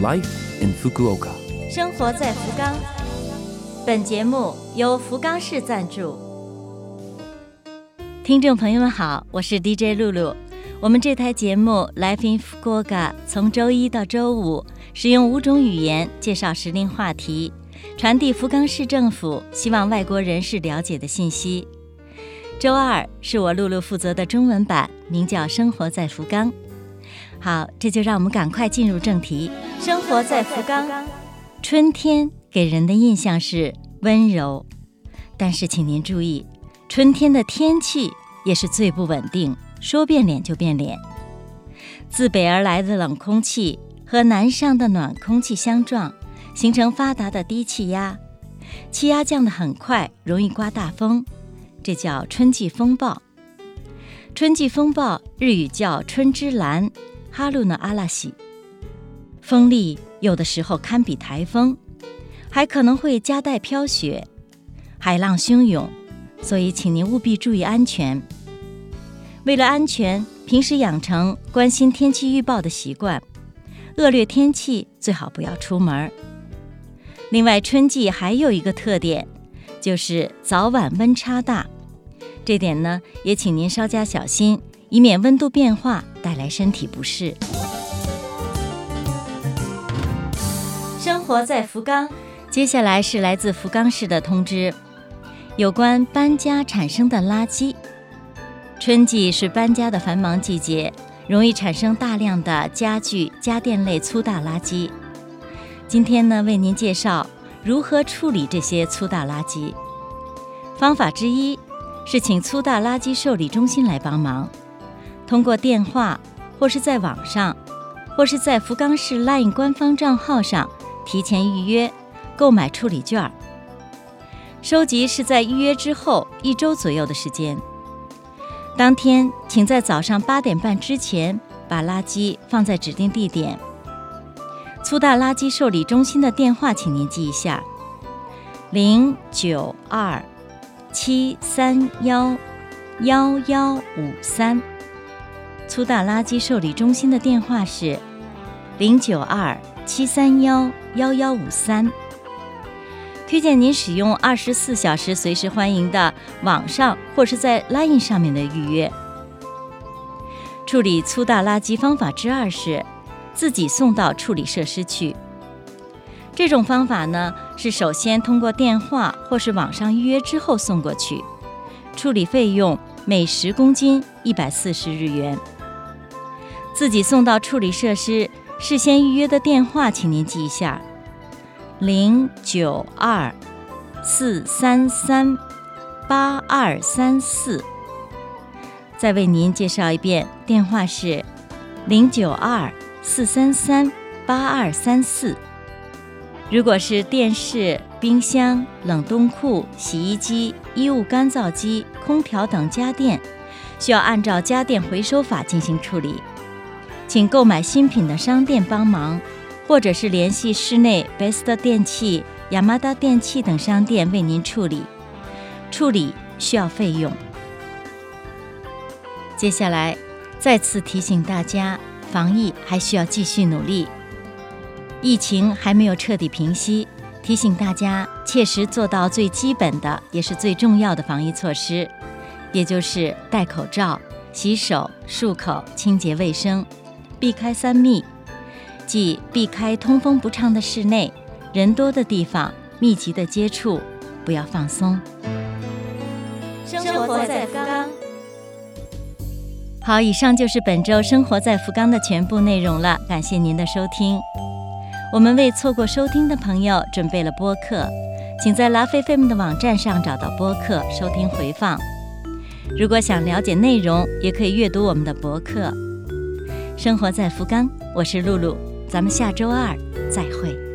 Life in Fukuoka。生活在福冈。本节目由福冈市赞助。听众朋友们好，我是 DJ 露露。我们这台节目《Life in Fukuoka》从周一到周五，使用五种语言介绍时令话题，传递福冈市政府希望外国人士了解的信息。周二是我露露负责的中文版，名叫《生活在福冈》。好，这就让我们赶快进入正题。生活在福冈，春天给人的印象是温柔，但是请您注意，春天的天气也是最不稳定，说变脸就变脸。自北而来的冷空气和南上的暖空气相撞，形成发达的低气压，气压降得很快，容易刮大风，这叫春季风暴。春季风暴日语叫春之蓝。哈鲁呢阿拉西，风力有的时候堪比台风，还可能会夹带飘雪，海浪汹涌，所以请您务必注意安全。为了安全，平时养成关心天气预报的习惯，恶劣天气最好不要出门。另外，春季还有一个特点，就是早晚温差大，这点呢也请您稍加小心。以免温度变化带来身体不适。生活在福冈，接下来是来自福冈市的通知，有关搬家产生的垃圾。春季是搬家的繁忙季节，容易产生大量的家具、家电类粗大垃圾。今天呢，为您介绍如何处理这些粗大垃圾。方法之一是请粗大垃圾受理中心来帮忙。通过电话，或是在网上，或是在福冈市 LINE 官方账号上提前预约购买处理券。收集是在预约之后一周左右的时间。当天，请在早上八点半之前把垃圾放在指定地点。粗大垃圾受理中心的电话，请您记一下：零九二七三幺幺幺五三。粗大垃圾受理中心的电话是零九二七三幺幺幺五三。推荐您使用二十四小时随时欢迎的网上或是在 LINE 上面的预约。处理粗大垃圾方法之二是自己送到处理设施去。这种方法呢是首先通过电话或是网上预约之后送过去，处理费用每十公斤一百四十日元。自己送到处理设施，事先预约的电话，请您记一下：零九二四三三八二三四。再为您介绍一遍，电话是零九二四三三八二三四。如果是电视、冰箱、冷冻库、洗衣机、衣物干燥机、空调等家电，需要按照家电回收法进行处理。请购买新品的商店帮忙，或者是联系室内 Best 电器、雅马达电器等商店为您处理。处理需要费用。接下来再次提醒大家，防疫还需要继续努力。疫情还没有彻底平息，提醒大家切实做到最基本的也是最重要的防疫措施，也就是戴口罩、洗手、漱口、清洁卫生。避开三密，即避开通风不畅的室内、人多的地方、密集的接触，不要放松。生活在福冈。好，以上就是本周生活在福冈的全部内容了，感谢您的收听。我们为错过收听的朋友准备了播客，请在拉菲菲们的网站上找到播客收听回放。如果想了解内容，也可以阅读我们的博客。生活在福冈，我是露露，咱们下周二再会。